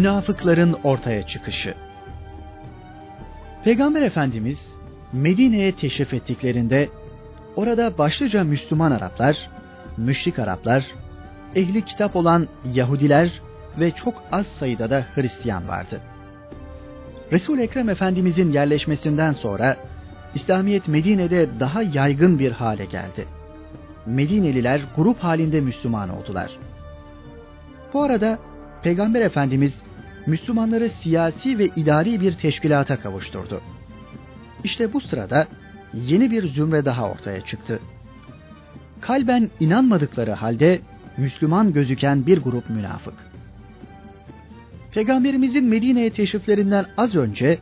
Münafıkların ortaya çıkışı Peygamber Efendimiz Medine'ye teşrif ettiklerinde orada başlıca Müslüman Araplar, müşrik Araplar, ehli kitap olan Yahudiler ve çok az sayıda da Hristiyan vardı. Resul-i Ekrem Efendimizin yerleşmesinden sonra İslamiyet Medine'de daha yaygın bir hale geldi. Medineliler grup halinde Müslüman oldular. Bu arada Peygamber Efendimiz Müslümanları siyasi ve idari bir teşkilata kavuşturdu. İşte bu sırada yeni bir zümre daha ortaya çıktı. Kalben inanmadıkları halde Müslüman gözüken bir grup münafık. Peygamberimizin Medine'ye teşriflerinden az önce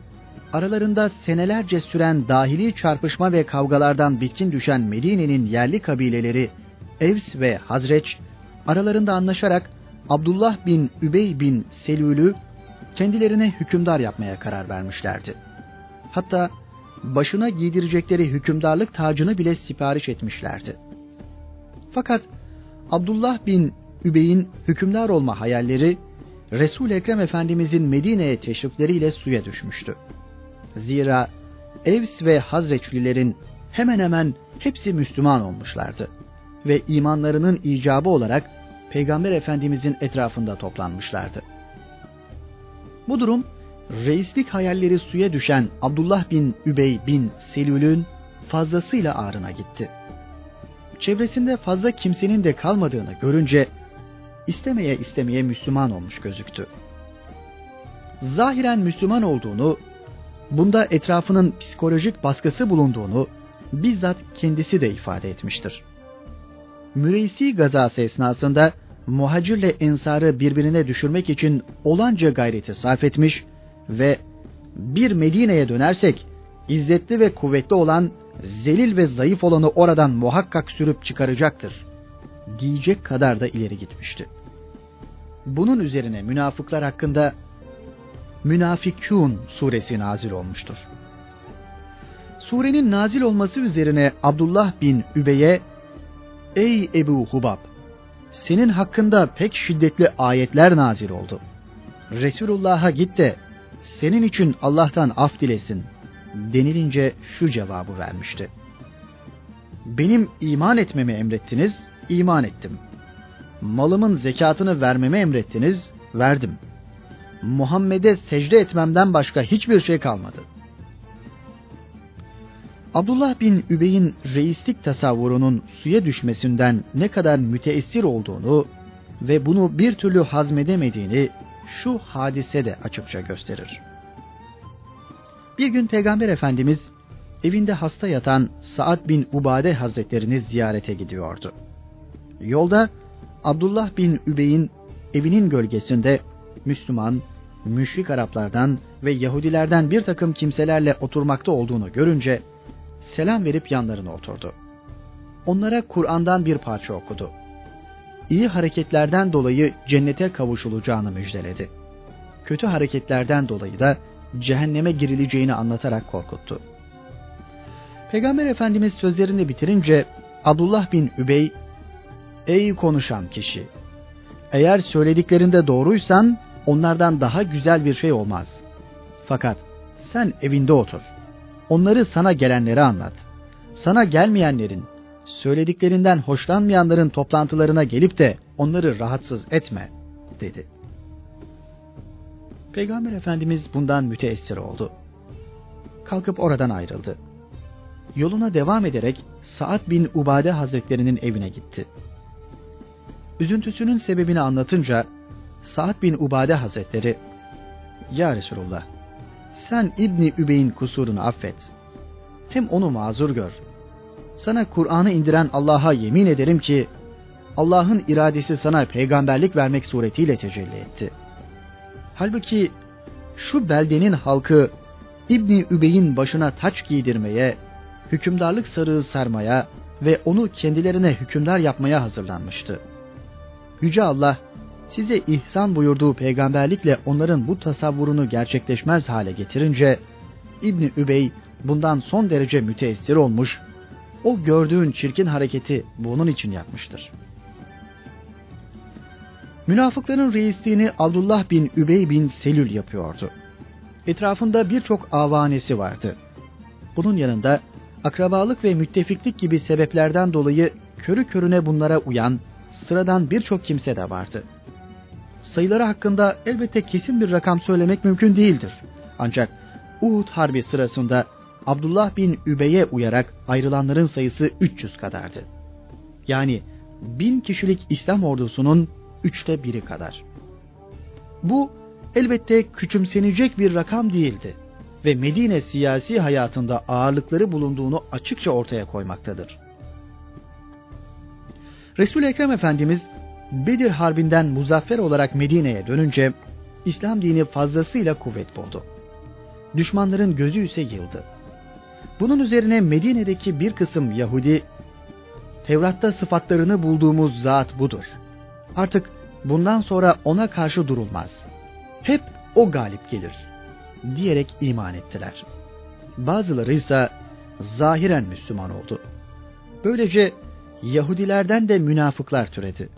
aralarında senelerce süren dahili çarpışma ve kavgalardan bitkin düşen Medine'nin yerli kabileleri Evs ve Hazreç aralarında anlaşarak Abdullah bin Übey bin Selül'ü kendilerine hükümdar yapmaya karar vermişlerdi. Hatta başına giydirecekleri hükümdarlık tacını bile sipariş etmişlerdi. Fakat Abdullah bin Übey'in hükümdar olma hayalleri Resul Ekrem Efendimizin Medine'ye teşrifleriyle suya düşmüştü. Zira Evs ve Hazreçlilerin hemen hemen hepsi Müslüman olmuşlardı ve imanlarının icabı olarak Peygamber Efendimizin etrafında toplanmışlardı. Bu durum reislik hayalleri suya düşen Abdullah bin Übey bin Selül'ün fazlasıyla ağrına gitti. Çevresinde fazla kimsenin de kalmadığını görünce istemeye istemeye Müslüman olmuş gözüktü. Zahiren Müslüman olduğunu, bunda etrafının psikolojik baskısı bulunduğunu bizzat kendisi de ifade etmiştir. Müreysi gazası esnasında muhacirle ensarı birbirine düşürmek için olanca gayreti sarf etmiş ve bir Medine'ye dönersek izzetli ve kuvvetli olan zelil ve zayıf olanı oradan muhakkak sürüp çıkaracaktır diyecek kadar da ileri gitmişti. Bunun üzerine münafıklar hakkında Münafikun suresi nazil olmuştur. Surenin nazil olması üzerine Abdullah bin Übey'e Ey Ebu Hubab! Senin hakkında pek şiddetli ayetler nazil oldu. Resulullah'a git de senin için Allah'tan af dilesin denilince şu cevabı vermişti. Benim iman etmemi emrettiniz, iman ettim. Malımın zekatını vermemi emrettiniz, verdim. Muhammed'e secde etmemden başka hiçbir şey kalmadı. Abdullah bin Übey'in reislik tasavvurunun suya düşmesinden ne kadar müteessir olduğunu ve bunu bir türlü hazmedemediğini şu hadise de açıkça gösterir. Bir gün Peygamber Efendimiz evinde hasta yatan Saad bin Ubade Hazretlerini ziyarete gidiyordu. Yolda Abdullah bin Übey'in evinin gölgesinde Müslüman, müşrik Araplardan ve Yahudilerden bir takım kimselerle oturmakta olduğunu görünce selam verip yanlarına oturdu. Onlara Kur'an'dan bir parça okudu. İyi hareketlerden dolayı cennete kavuşulacağını müjdeledi. Kötü hareketlerden dolayı da cehenneme girileceğini anlatarak korkuttu. Peygamber Efendimiz sözlerini bitirince Abdullah bin Übey, Ey konuşan kişi! Eğer söylediklerinde doğruysan onlardan daha güzel bir şey olmaz. Fakat sen evinde otur. Onları sana gelenlere anlat. Sana gelmeyenlerin, söylediklerinden hoşlanmayanların toplantılarına gelip de onları rahatsız etme, dedi. Peygamber Efendimiz bundan müteessir oldu. Kalkıp oradan ayrıldı. Yoluna devam ederek Saad bin Ubade Hazretlerinin evine gitti. Üzüntüsünün sebebini anlatınca Saad bin Ubade Hazretleri Ya Resulullah sen İbni Übey'in kusurunu affet. Hem onu mazur gör. Sana Kur'an'ı indiren Allah'a yemin ederim ki Allah'ın iradesi sana peygamberlik vermek suretiyle tecelli etti. Halbuki şu beldenin halkı İbni Übey'in başına taç giydirmeye, hükümdarlık sarığı sarmaya ve onu kendilerine hükümdar yapmaya hazırlanmıştı. Yüce Allah size ihsan buyurduğu peygamberlikle onların bu tasavvurunu gerçekleşmez hale getirince İbni Übey bundan son derece müteessir olmuş, o gördüğün çirkin hareketi bunun için yapmıştır. Münafıkların reisliğini Abdullah bin Übey bin Selül yapıyordu. Etrafında birçok avanesi vardı. Bunun yanında akrabalık ve müttefiklik gibi sebeplerden dolayı körü körüne bunlara uyan sıradan birçok kimse de vardı. Sayıları hakkında elbette kesin bir rakam söylemek mümkün değildir. Ancak Uhud Harbi sırasında Abdullah bin Übey'e uyarak ayrılanların sayısı 300 kadardı. Yani bin kişilik İslam ordusunun üçte biri kadar. Bu elbette küçümsenecek bir rakam değildi ve Medine siyasi hayatında ağırlıkları bulunduğunu açıkça ortaya koymaktadır. Resul Ekrem Efendimiz Bedir Harbi'nden muzaffer olarak Medine'ye dönünce İslam dini fazlasıyla kuvvet buldu. Düşmanların gözü ise yıldı. Bunun üzerine Medine'deki bir kısım Yahudi Tevrat'ta sıfatlarını bulduğumuz zat budur. Artık bundan sonra ona karşı durulmaz. Hep o galip gelir diyerek iman ettiler. Bazıları ise zahiren Müslüman oldu. Böylece Yahudilerden de münafıklar türedi.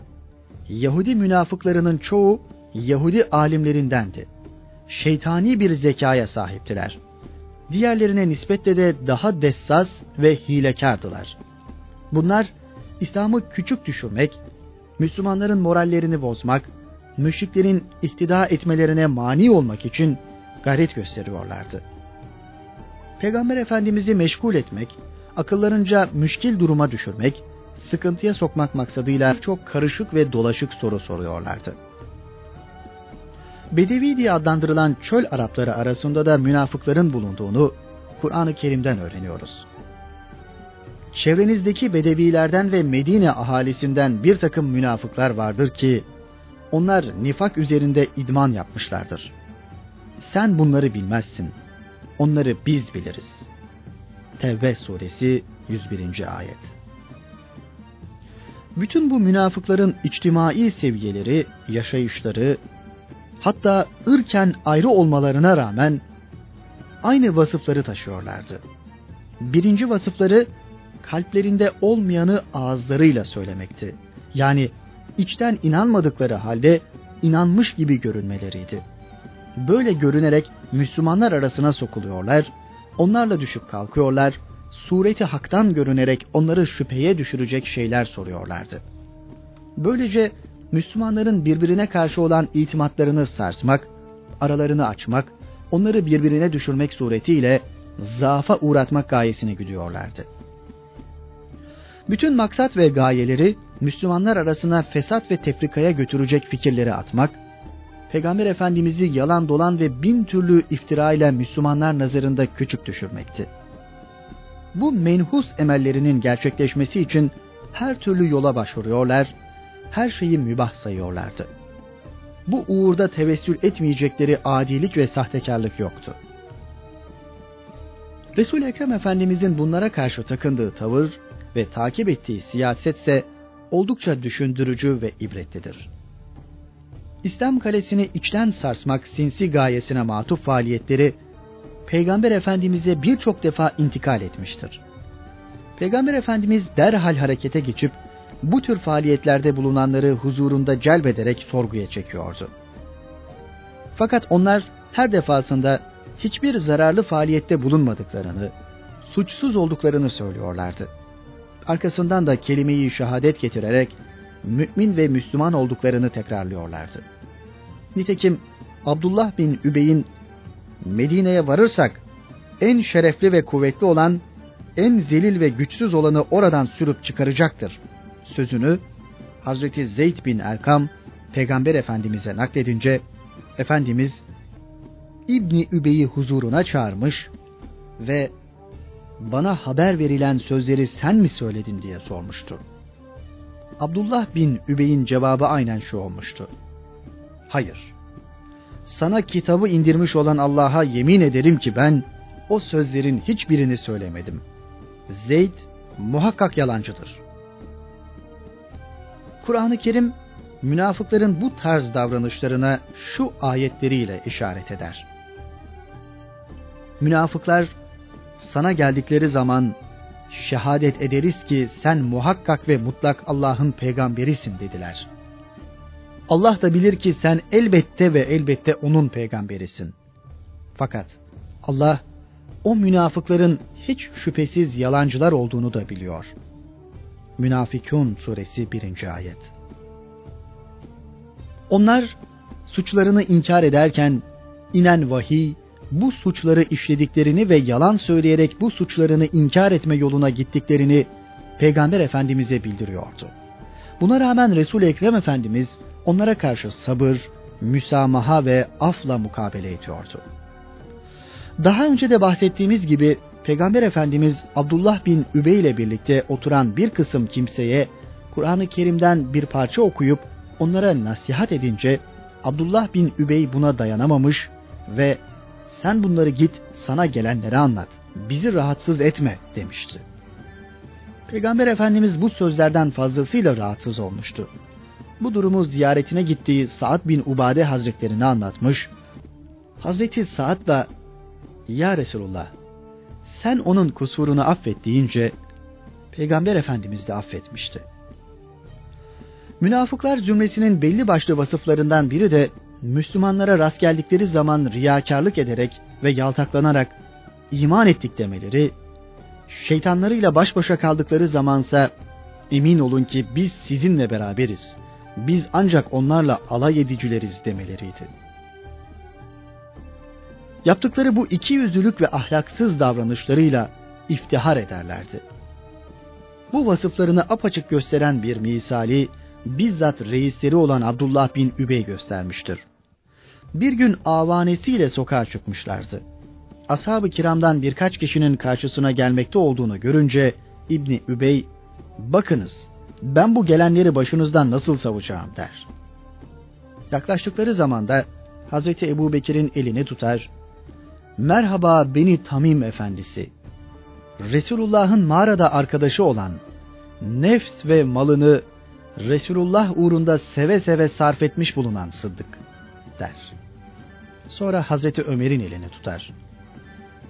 Yahudi münafıklarının çoğu Yahudi alimlerindendi. Şeytani bir zekaya sahiptiler. Diğerlerine nispetle de daha dessas ve hilekardılar. Bunlar İslam'ı küçük düşürmek, Müslümanların morallerini bozmak, müşriklerin ihtida etmelerine mani olmak için gayret gösteriyorlardı. Peygamber Efendimiz'i meşgul etmek, akıllarınca müşkil duruma düşürmek, sıkıntıya sokmak maksadıyla çok karışık ve dolaşık soru soruyorlardı. Bedevi diye adlandırılan çöl Arapları arasında da münafıkların bulunduğunu Kur'an-ı Kerim'den öğreniyoruz. Çevrenizdeki Bedevilerden ve Medine ahalisinden bir takım münafıklar vardır ki onlar nifak üzerinde idman yapmışlardır. Sen bunları bilmezsin. Onları biz biliriz. Tevbe suresi 101. ayet. Bütün bu münafıkların içtimai seviyeleri, yaşayışları, hatta ırken ayrı olmalarına rağmen aynı vasıfları taşıyorlardı. Birinci vasıfları kalplerinde olmayanı ağızlarıyla söylemekti. Yani içten inanmadıkları halde inanmış gibi görünmeleriydi. Böyle görünerek Müslümanlar arasına sokuluyorlar, onlarla düşüp kalkıyorlar, sureti haktan görünerek onları şüpheye düşürecek şeyler soruyorlardı. Böylece Müslümanların birbirine karşı olan itimatlarını sarsmak, aralarını açmak, onları birbirine düşürmek suretiyle zaafa uğratmak gayesini güdüyorlardı. Bütün maksat ve gayeleri Müslümanlar arasına fesat ve tefrikaya götürecek fikirleri atmak, Peygamber Efendimiz'i yalan dolan ve bin türlü iftira ile Müslümanlar nazarında küçük düşürmekti. Bu menhus emellerinin gerçekleşmesi için her türlü yola başvuruyorlar, her şeyi mübah sayıyorlardı. Bu uğurda tevessül etmeyecekleri adilik ve sahtekarlık yoktu. Resul-i Ekrem Efendimizin bunlara karşı takındığı tavır ve takip ettiği siyaset ise oldukça düşündürücü ve ibretlidir. İslam kalesini içten sarsmak sinsi gayesine matuf faaliyetleri Peygamber Efendimiz'e birçok defa intikal etmiştir. Peygamber Efendimiz derhal harekete geçip bu tür faaliyetlerde bulunanları huzurunda celbederek sorguya çekiyordu. Fakat onlar her defasında hiçbir zararlı faaliyette bulunmadıklarını, suçsuz olduklarını söylüyorlardı. Arkasından da kelimeyi şehadet getirerek mümin ve Müslüman olduklarını tekrarlıyorlardı. Nitekim Abdullah bin Übey'in Medine'ye varırsak en şerefli ve kuvvetli olan, en zelil ve güçsüz olanı oradan sürüp çıkaracaktır sözünü Hazreti Zeyd bin Erkam Peygamber Efendimiz'e nakledince Efendimiz İbni Übey'i huzuruna çağırmış ve bana haber verilen sözleri sen mi söyledin diye sormuştu. Abdullah bin Übey'in cevabı aynen şu olmuştu. Hayır. Sana kitabı indirmiş olan Allah'a yemin ederim ki ben o sözlerin hiçbirini söylemedim. Zeyd muhakkak yalancıdır. Kur'an-ı Kerim münafıkların bu tarz davranışlarına şu ayetleriyle işaret eder. Münafıklar sana geldikleri zaman şehadet ederiz ki sen muhakkak ve mutlak Allah'ın peygamberisin dediler. Allah da bilir ki sen elbette ve elbette onun peygamberisin. Fakat Allah o münafıkların hiç şüphesiz yalancılar olduğunu da biliyor. Münafikun suresi 1. ayet. Onlar suçlarını inkar ederken inen vahiy bu suçları işlediklerini ve yalan söyleyerek bu suçlarını inkar etme yoluna gittiklerini Peygamber Efendimiz'e bildiriyordu. Buna rağmen Resul Ekrem Efendimiz onlara karşı sabır, müsamaha ve afla mukabele ediyordu. Daha önce de bahsettiğimiz gibi Peygamber Efendimiz Abdullah bin Übey ile birlikte oturan bir kısım kimseye Kur'an-ı Kerim'den bir parça okuyup onlara nasihat edince Abdullah bin Übey buna dayanamamış ve sen bunları git sana gelenlere anlat. Bizi rahatsız etme demişti. Peygamber Efendimiz bu sözlerden fazlasıyla rahatsız olmuştu. Bu durumu ziyaretine gittiği Sa'd bin Ubade Hazretlerine anlatmış. Hazreti Sa'd da ya Resulullah sen onun kusurunu affet deyince Peygamber Efendimiz de affetmişti. Münafıklar cümlesinin belli başlı vasıflarından biri de Müslümanlara rast geldikleri zaman riyakarlık ederek ve yaltaklanarak iman ettik demeleri, şeytanlarıyla baş başa kaldıkları zamansa emin olun ki biz sizinle beraberiz. Biz ancak onlarla alay edicileriz demeleriydi. Yaptıkları bu iki yüzlülük ve ahlaksız davranışlarıyla iftihar ederlerdi. Bu vasıflarını apaçık gösteren bir misali bizzat reisleri olan Abdullah bin Übey göstermiştir. Bir gün avanesiyle sokağa çıkmışlardı. Ashab-ı kiramdan birkaç kişinin karşısına gelmekte olduğunu görünce İbni Übey, bakınız ben bu gelenleri başınızdan nasıl savacağım der. Yaklaştıkları zamanda Hazreti Ebu Bekir'in elini tutar, merhaba beni Tamim efendisi. Resulullah'ın mağarada arkadaşı olan, nefs ve malını Resulullah uğrunda seve seve sarf etmiş bulunan Sıddık der. Sonra Hazreti Ömer'in elini tutar.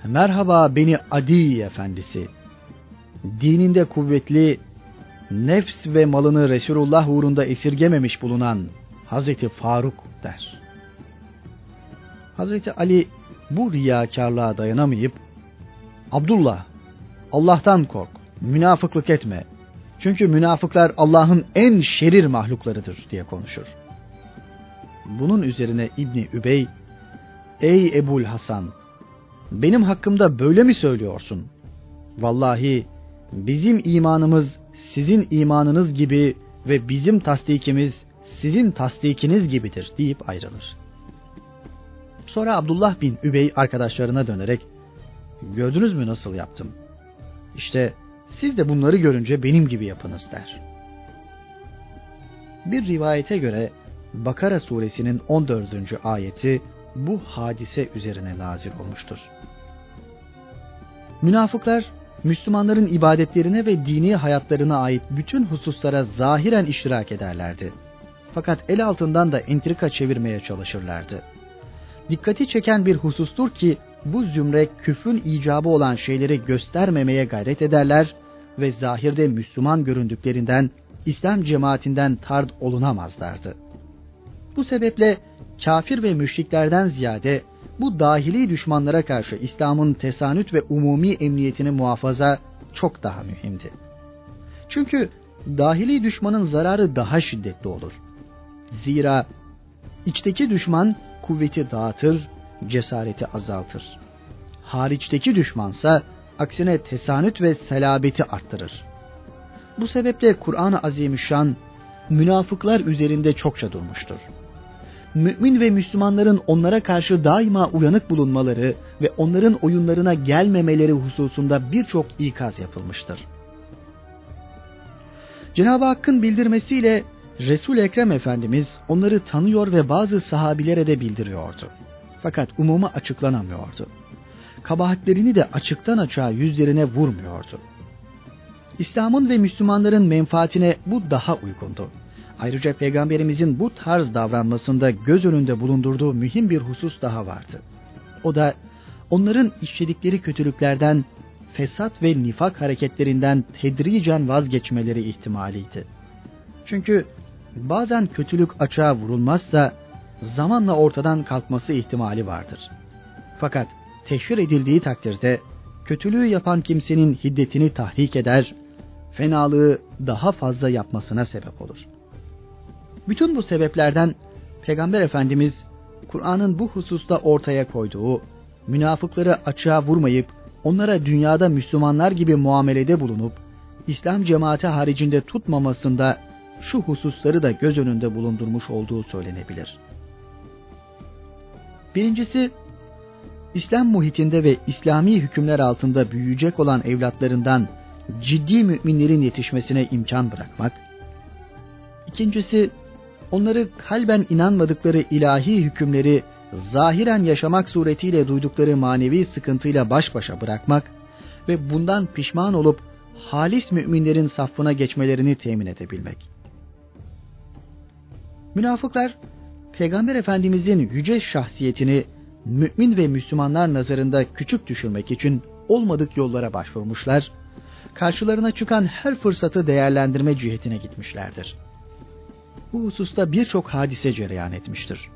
Merhaba beni Adi efendisi. Dininde kuvvetli, nefs ve malını Resulullah uğrunda esirgememiş bulunan Hazreti Faruk der. Hazreti Ali bu riyakarlığa dayanamayıp Abdullah Allah'tan kork, münafıklık etme. Çünkü münafıklar Allah'ın en şerir mahluklarıdır diye konuşur. Bunun üzerine İbni Übey, Ey Ebul Hasan, benim hakkımda böyle mi söylüyorsun? Vallahi bizim imanımız sizin imanınız gibi ve bizim tasdikimiz sizin tasdikiniz gibidir deyip ayrılır. Sonra Abdullah bin Übey arkadaşlarına dönerek gördünüz mü nasıl yaptım? İşte siz de bunları görünce benim gibi yapınız der. Bir rivayete göre Bakara suresinin 14. ayeti bu hadise üzerine nazil olmuştur. Münafıklar Müslümanların ibadetlerine ve dini hayatlarına ait bütün hususlara zahiren iştirak ederlerdi. Fakat el altından da entrika çevirmeye çalışırlardı dikkati çeken bir husustur ki bu zümre küfrün icabı olan şeyleri göstermemeye gayret ederler ve zahirde Müslüman göründüklerinden İslam cemaatinden tard olunamazlardı. Bu sebeple kafir ve müşriklerden ziyade bu dahili düşmanlara karşı İslam'ın tesanüt ve umumi emniyetini muhafaza çok daha mühimdi. Çünkü dahili düşmanın zararı daha şiddetli olur. Zira içteki düşman kuvveti dağıtır, cesareti azaltır. Hariçteki düşmansa aksine tesanüt ve selabeti arttırır. Bu sebeple Kur'an-ı Azimüşşan münafıklar üzerinde çokça durmuştur. Mümin ve Müslümanların onlara karşı daima uyanık bulunmaları ve onların oyunlarına gelmemeleri hususunda birçok ikaz yapılmıştır. Cenab-ı Hakk'ın bildirmesiyle Resul Ekrem Efendimiz onları tanıyor ve bazı sahabilere de bildiriyordu. Fakat umuma açıklanamıyordu. Kabahatlerini de açıktan açığa yüzlerine vurmuyordu. İslam'ın ve Müslümanların menfaatine bu daha uygundu. Ayrıca Peygamberimizin bu tarz davranmasında göz önünde bulundurduğu mühim bir husus daha vardı. O da onların işledikleri kötülüklerden, fesat ve nifak hareketlerinden tedricen vazgeçmeleri ihtimaliydi. Çünkü bazen kötülük açığa vurulmazsa zamanla ortadan kalkması ihtimali vardır. Fakat teşhir edildiği takdirde kötülüğü yapan kimsenin hiddetini tahrik eder, fenalığı daha fazla yapmasına sebep olur. Bütün bu sebeplerden Peygamber Efendimiz Kur'an'ın bu hususta ortaya koyduğu münafıkları açığa vurmayıp onlara dünyada Müslümanlar gibi muamelede bulunup İslam cemaati haricinde tutmamasında şu hususları da göz önünde bulundurmuş olduğu söylenebilir. Birincisi, İslam muhitinde ve İslami hükümler altında büyüyecek olan evlatlarından ciddi müminlerin yetişmesine imkan bırakmak. İkincisi, onları kalben inanmadıkları ilahi hükümleri zahiren yaşamak suretiyle duydukları manevi sıkıntıyla baş başa bırakmak ve bundan pişman olup halis müminlerin safına geçmelerini temin edebilmek. Münafıklar Peygamber Efendimizin yüce şahsiyetini mümin ve Müslümanlar nazarında küçük düşürmek için olmadık yollara başvurmuşlar, karşılarına çıkan her fırsatı değerlendirme cihetine gitmişlerdir. Bu hususta birçok hadise cereyan etmiştir.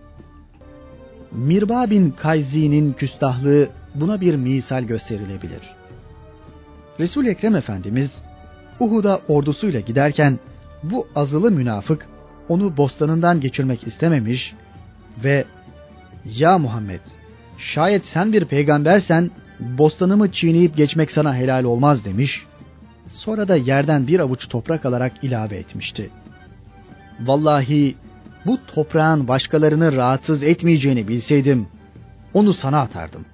Mirba bin Kayzi'nin küstahlığı buna bir misal gösterilebilir. Resul Ekrem Efendimiz Uhud'a ordusuyla giderken bu azılı münafık onu bostanından geçirmek istememiş ve ya Muhammed şayet sen bir peygambersen bostanımı çiğneyip geçmek sana helal olmaz demiş. Sonra da yerden bir avuç toprak alarak ilave etmişti. Vallahi bu toprağın başkalarını rahatsız etmeyeceğini bilseydim onu sana atardım.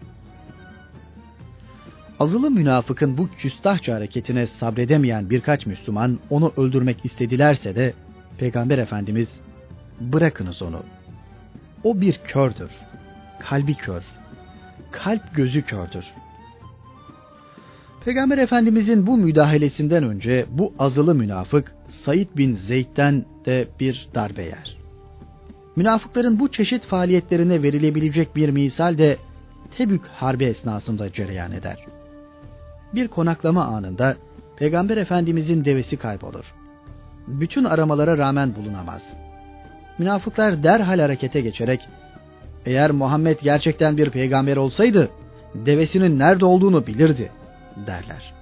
Azılı münafıkın bu küstahça hareketine sabredemeyen birkaç Müslüman onu öldürmek istedilerse de Peygamber Efendimiz bırakınız onu. O bir kördür. Kalbi kör. Kalp gözü kördür. Peygamber Efendimizin bu müdahalesinden önce bu azılı münafık Said bin Zeyd'den de bir darbe yer. Münafıkların bu çeşit faaliyetlerine verilebilecek bir misal de Tebük Harbi esnasında cereyan eder. Bir konaklama anında Peygamber Efendimizin devesi kaybolur. Bütün aramalara rağmen bulunamaz. Münafıklar derhal harekete geçerek eğer Muhammed gerçekten bir peygamber olsaydı devesinin nerede olduğunu bilirdi derler.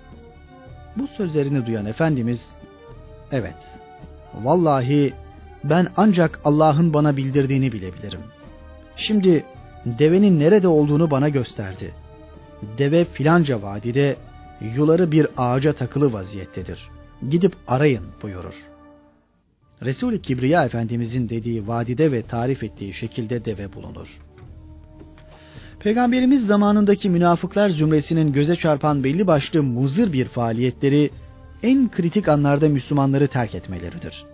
Bu sözlerini duyan Efendimiz evet vallahi ben ancak Allah'ın bana bildirdiğini bilebilirim. Şimdi devenin nerede olduğunu bana gösterdi. Deve filanca vadide yuları bir ağaca takılı vaziyettedir. Gidip arayın buyurur. Resul-i Kibriya Efendimizin dediği vadide ve tarif ettiği şekilde deve bulunur. Peygamberimiz zamanındaki münafıklar zümresinin göze çarpan belli başlı muzır bir faaliyetleri en kritik anlarda Müslümanları terk etmeleridir.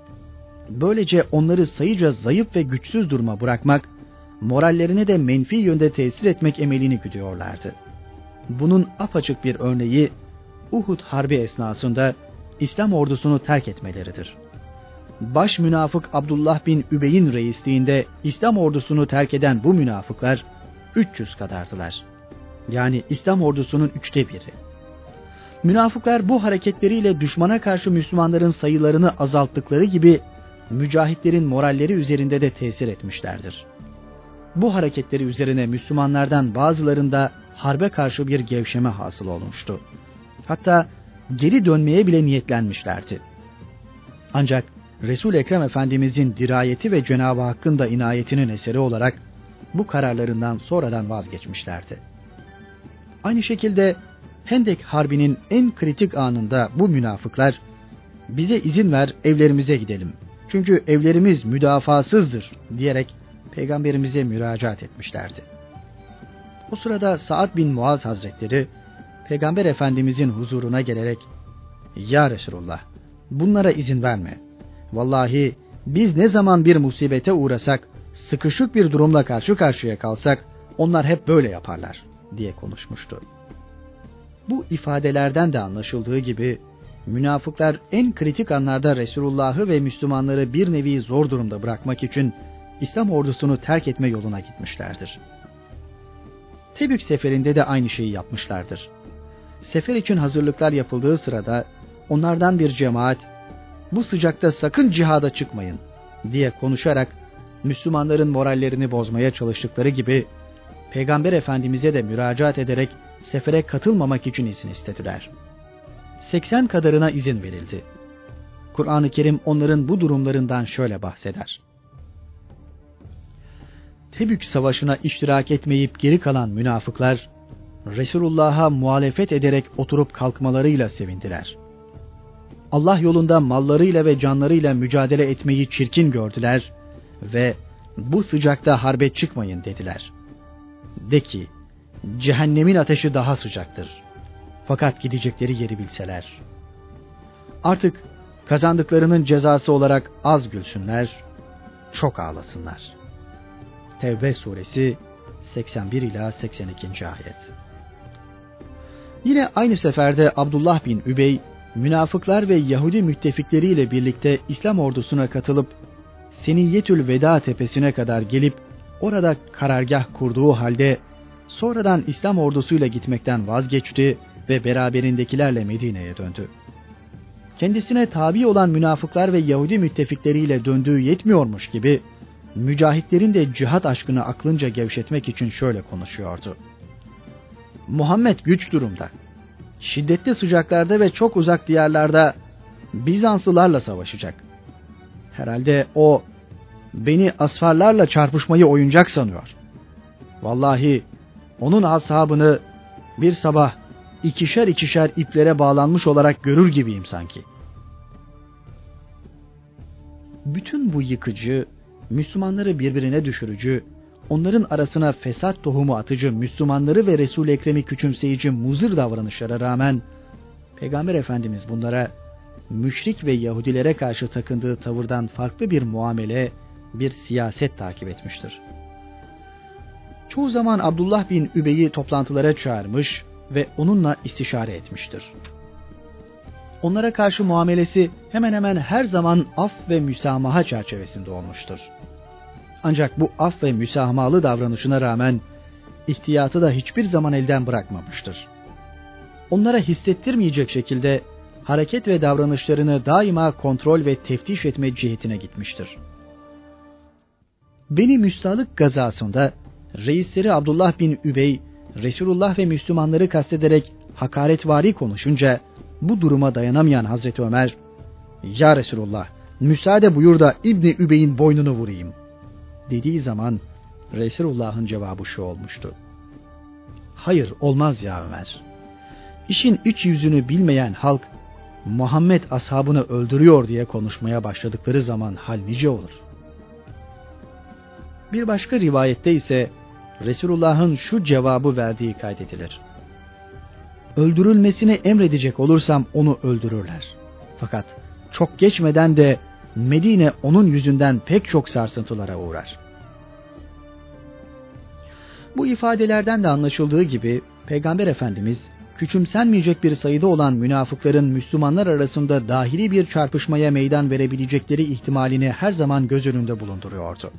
Böylece onları sayıca zayıf ve güçsüz duruma bırakmak, morallerine de menfi yönde tesir etmek emelini güdüyorlardı. Bunun apaçık bir örneği Uhud Harbi esnasında İslam ordusunu terk etmeleridir. Baş münafık Abdullah bin Übey'in reisliğinde İslam ordusunu terk eden bu münafıklar 300 kadardılar. Yani İslam ordusunun üçte biri. Münafıklar bu hareketleriyle düşmana karşı Müslümanların sayılarını azalttıkları gibi mücahitlerin moralleri üzerinde de tesir etmişlerdir. Bu hareketleri üzerine Müslümanlardan bazılarında harbe karşı bir gevşeme hasıl olmuştu. Hatta geri dönmeye bile niyetlenmişlerdi. Ancak Resul Ekrem Efendimizin dirayeti ve Cenab-ı Hakk'ın da inayetinin eseri olarak bu kararlarından sonradan vazgeçmişlerdi. Aynı şekilde Hendek Harbi'nin en kritik anında bu münafıklar bize izin ver evlerimize gidelim. Çünkü evlerimiz müdafasızdır diyerek peygamberimize müracaat etmişlerdi. O sırada Saad bin Muaz Hazretleri peygamber efendimizin huzuruna gelerek Ya Resulullah bunlara izin verme. Vallahi biz ne zaman bir musibete uğrasak, sıkışık bir durumla karşı karşıya kalsak onlar hep böyle yaparlar diye konuşmuştu. Bu ifadelerden de anlaşıldığı gibi münafıklar en kritik anlarda Resulullah'ı ve Müslümanları bir nevi zor durumda bırakmak için İslam ordusunu terk etme yoluna gitmişlerdir. Tebük seferinde de aynı şeyi yapmışlardır. Sefer için hazırlıklar yapıldığı sırada onlardan bir cemaat bu sıcakta sakın cihada çıkmayın. diye konuşarak Müslümanların morallerini bozmaya çalıştıkları gibi Peygamber Efendimiz'e de müracaat ederek sefere katılmamak için izin istediler. 80 kadarına izin verildi. Kur'an-ı Kerim onların bu durumlarından şöyle bahseder. Tebük Savaşı'na iştirak etmeyip geri kalan münafıklar, Resulullah'a muhalefet ederek oturup kalkmalarıyla sevindiler. Allah yolunda mallarıyla ve canlarıyla mücadele etmeyi çirkin gördüler ve bu sıcakta harbe çıkmayın dediler. De ki, cehennemin ateşi daha sıcaktır. Fakat gidecekleri yeri bilseler. Artık kazandıklarının cezası olarak az gülsünler, çok ağlasınlar. Tevbe suresi 81 ila 82. ayet. Yine aynı seferde Abdullah bin Übey, münafıklar ve Yahudi müttefikleriyle birlikte İslam ordusuna katılıp Seniyyetül Veda tepesine kadar gelip orada karargah kurduğu halde sonradan İslam ordusuyla gitmekten vazgeçti ve beraberindekilerle Medine'ye döndü. Kendisine tabi olan münafıklar ve Yahudi müttefikleriyle döndüğü yetmiyormuş gibi mücahitlerin de cihat aşkını aklınca gevşetmek için şöyle konuşuyordu. Muhammed güç durumda. Şiddetli sıcaklarda ve çok uzak diyarlarda Bizanslılarla savaşacak. Herhalde o beni asfarlarla çarpışmayı oyuncak sanıyor. Vallahi onun ashabını bir sabah ikişer ikişer iplere bağlanmış olarak görür gibiyim sanki. Bütün bu yıkıcı, Müslümanları birbirine düşürücü, onların arasına fesat tohumu atıcı Müslümanları ve Resul-i Ekrem'i küçümseyici muzır davranışlara rağmen Peygamber Efendimiz bunlara müşrik ve Yahudilere karşı takındığı tavırdan farklı bir muamele, bir siyaset takip etmiştir. Çoğu zaman Abdullah bin Übey'i toplantılara çağırmış ve onunla istişare etmiştir. Onlara karşı muamelesi hemen hemen her zaman af ve müsamaha çerçevesinde olmuştur. Ancak bu af ve müsamahalı davranışına rağmen ihtiyatı da hiçbir zaman elden bırakmamıştır. Onlara hissettirmeyecek şekilde hareket ve davranışlarını daima kontrol ve teftiş etme cihetine gitmiştir. Beni Müstalık gazasında reisleri Abdullah bin Übey, Resulullah ve Müslümanları kastederek hakaretvari konuşunca bu duruma dayanamayan Hazreti Ömer, ''Ya Resulullah, müsaade buyur da İbni Übey'in boynunu vurayım.'' dediği zaman Resulullah'ın cevabı şu olmuştu. Hayır olmaz ya Ömer. İşin iç yüzünü bilmeyen halk Muhammed ashabını öldürüyor diye konuşmaya başladıkları zaman hal nice olur. Bir başka rivayette ise Resulullah'ın şu cevabı verdiği kaydedilir. Öldürülmesini emredecek olursam onu öldürürler. Fakat çok geçmeden de Medine onun yüzünden pek çok sarsıntılara uğrar. Bu ifadelerden de anlaşıldığı gibi Peygamber Efendimiz küçümsenmeyecek bir sayıda olan münafıkların Müslümanlar arasında dahili bir çarpışmaya meydan verebilecekleri ihtimalini her zaman göz önünde bulunduruyordu.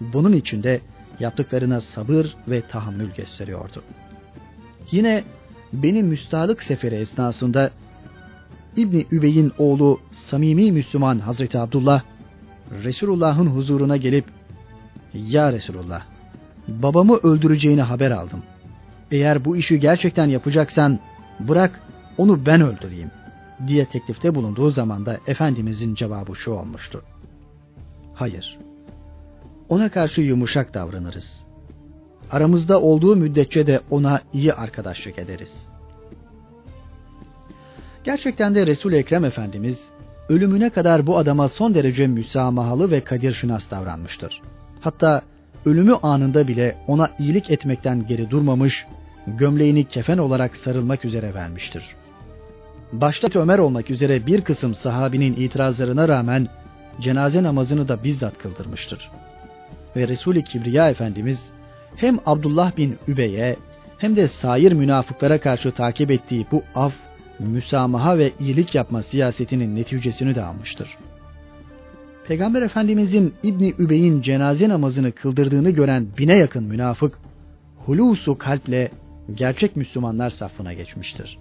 Bunun için de yaptıklarına sabır ve tahammül gösteriyordu. Yine benim müstahlık seferi esnasında İbni Übey'in oğlu samimi Müslüman Hazreti Abdullah Resulullah'ın huzuruna gelip Ya Resulullah babamı öldüreceğini haber aldım. Eğer bu işi gerçekten yapacaksan bırak onu ben öldüreyim diye teklifte bulunduğu zaman da Efendimizin cevabı şu olmuştu. Hayır. Ona karşı yumuşak davranırız. Aramızda olduğu müddetçe de ona iyi arkadaşlık ederiz. Gerçekten de Resul Ekrem Efendimiz ölümüne kadar bu adama son derece müsamahalı ve kadir şınas davranmıştır. Hatta ölümü anında bile ona iyilik etmekten geri durmamış, gömleğini kefen olarak sarılmak üzere vermiştir. Başta Ömer olmak üzere bir kısım sahabinin itirazlarına rağmen cenaze namazını da bizzat kıldırmıştır. Ve Resul-i Kibriya Efendimiz hem Abdullah bin Übey'e hem de sair münafıklara karşı takip ettiği bu af müsamaha ve iyilik yapma siyasetinin neticesini de almıştır. Peygamber Efendimizin İbni Übey'in cenaze namazını kıldırdığını gören bine yakın münafık, hulusu kalple gerçek Müslümanlar safına geçmiştir.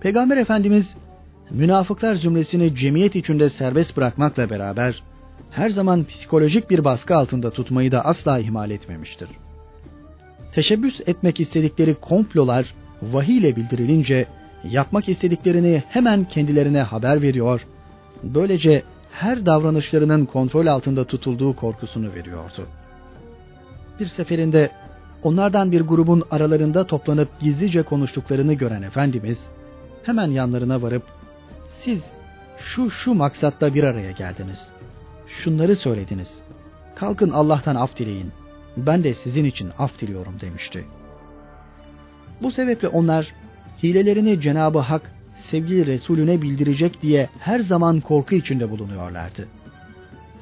Peygamber Efendimiz münafıklar zümresini cemiyet içinde serbest bırakmakla beraber her zaman psikolojik bir baskı altında tutmayı da asla ihmal etmemiştir. Teşebbüs etmek istedikleri komplolar vahiy ile bildirilince yapmak istediklerini hemen kendilerine haber veriyor. Böylece her davranışlarının kontrol altında tutulduğu korkusunu veriyordu. Bir seferinde onlardan bir grubun aralarında toplanıp gizlice konuştuklarını gören Efendimiz hemen yanlarına varıp siz şu şu maksatta bir araya geldiniz. Şunları söylediniz. Kalkın Allah'tan af dileyin. Ben de sizin için af diliyorum demişti. Bu sebeple onlar hilelerini Cenabı Hak sevgili Resulüne bildirecek diye her zaman korku içinde bulunuyorlardı.